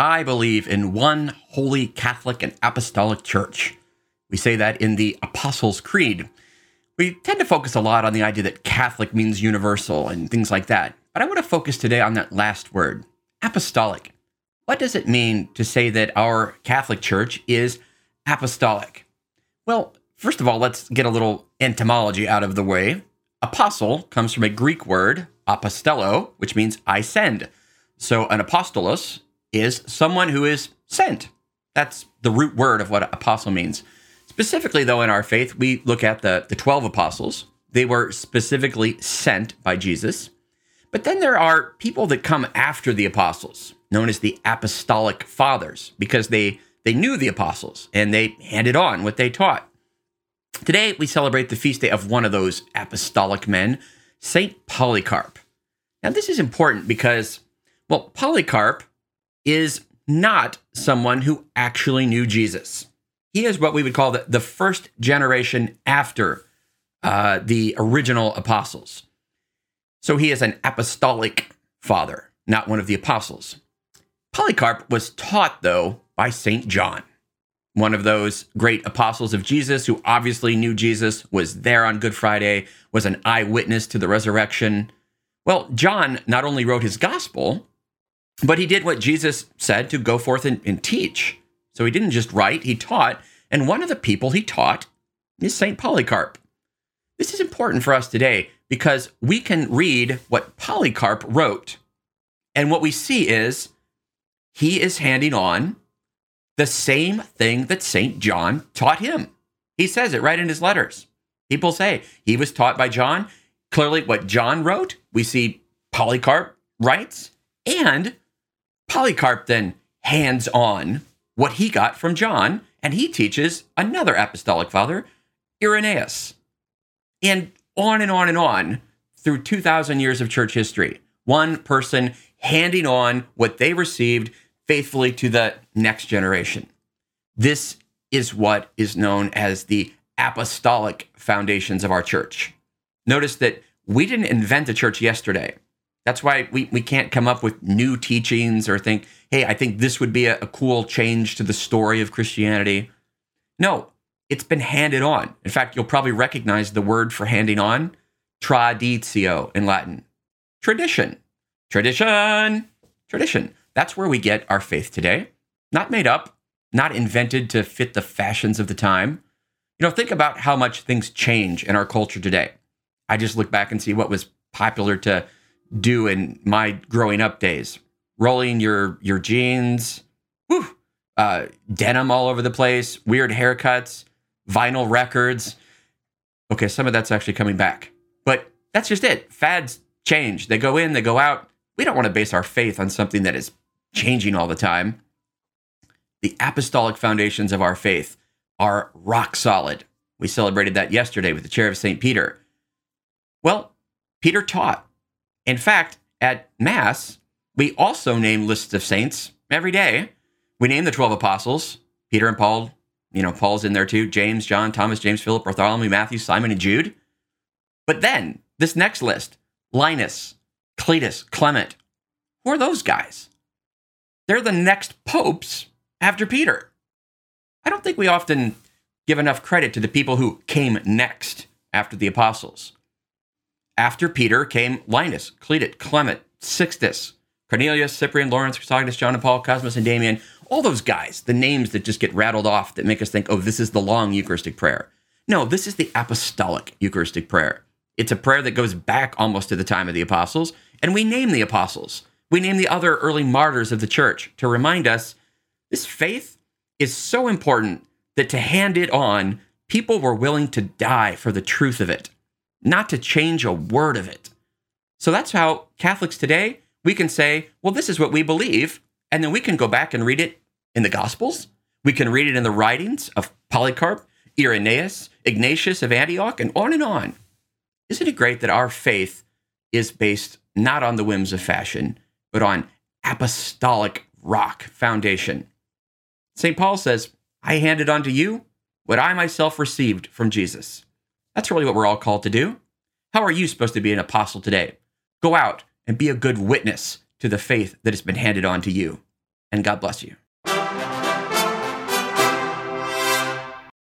I believe in one holy Catholic and Apostolic Church. We say that in the Apostles' Creed. We tend to focus a lot on the idea that Catholic means universal and things like that. But I want to focus today on that last word, apostolic. What does it mean to say that our Catholic Church is apostolic? Well, first of all, let's get a little etymology out of the way. Apostle comes from a Greek word, apostello, which means I send. So an apostolos is someone who is sent. That's the root word of what apostle means. Specifically, though, in our faith, we look at the, the 12 apostles. They were specifically sent by Jesus. But then there are people that come after the apostles, known as the apostolic fathers, because they, they knew the apostles and they handed on what they taught. Today, we celebrate the feast day of one of those apostolic men, St. Polycarp. Now, this is important because, well, Polycarp is not someone who actually knew Jesus. He is what we would call the, the first generation after uh, the original apostles. So he is an apostolic father, not one of the apostles. Polycarp was taught, though, by St. John, one of those great apostles of Jesus who obviously knew Jesus, was there on Good Friday, was an eyewitness to the resurrection. Well, John not only wrote his gospel, but he did what Jesus said to go forth and, and teach. So he didn't just write, he taught. And one of the people he taught is St. Polycarp. This is important for us today because we can read what Polycarp wrote. And what we see is he is handing on the same thing that St. John taught him. He says it right in his letters. People say he was taught by John. Clearly, what John wrote, we see Polycarp writes, and Polycarp then hands on what he got from John, and he teaches another apostolic father, Irenaeus. And on and on and on through 2,000 years of church history. One person handing on what they received faithfully to the next generation. This is what is known as the apostolic foundations of our church. Notice that we didn't invent the church yesterday. That's why we, we can't come up with new teachings or think, hey, I think this would be a, a cool change to the story of Christianity. No, it's been handed on. In fact, you'll probably recognize the word for handing on traditio in Latin. Tradition. Tradition. Tradition. That's where we get our faith today. Not made up, not invented to fit the fashions of the time. You know, think about how much things change in our culture today. I just look back and see what was popular to do in my growing up days. Rolling your your jeans, whew, uh, denim all over the place, weird haircuts, vinyl records. Okay, some of that's actually coming back. But that's just it. Fads change. They go in, they go out. We don't want to base our faith on something that is changing all the time. The apostolic foundations of our faith are rock solid. We celebrated that yesterday with the chair of St. Peter. Well, Peter taught. In fact, at Mass, we also name lists of saints every day. We name the 12 apostles, Peter and Paul, you know, Paul's in there too. James, John, Thomas, James, Philip, Bartholomew, Matthew, Simon, and Jude. But then this next list Linus, Cletus, Clement. Who are those guys? They're the next popes after Peter. I don't think we often give enough credit to the people who came next after the apostles. After Peter came Linus, Cletus, Clement, Sixtus, Cornelius, Cyprian, Lawrence, Chrysogonus, John and Paul, Cosmas, and Damian all those guys, the names that just get rattled off that make us think, oh, this is the long Eucharistic prayer. No, this is the apostolic Eucharistic prayer. It's a prayer that goes back almost to the time of the apostles, and we name the apostles. We name the other early martyrs of the church to remind us this faith is so important that to hand it on, people were willing to die for the truth of it, not to change a word of it. So that's how Catholics today, we can say, well, this is what we believe, and then we can go back and read it in the Gospels. We can read it in the writings of Polycarp, Irenaeus, Ignatius of Antioch, and on and on. Isn't it great that our faith is based not on the whims of fashion, but on apostolic rock foundation? St. Paul says, I handed on to you what I myself received from Jesus. That's really what we're all called to do. How are you supposed to be an apostle today? Go out and be a good witness to the faith that has been handed on to you. and God bless you.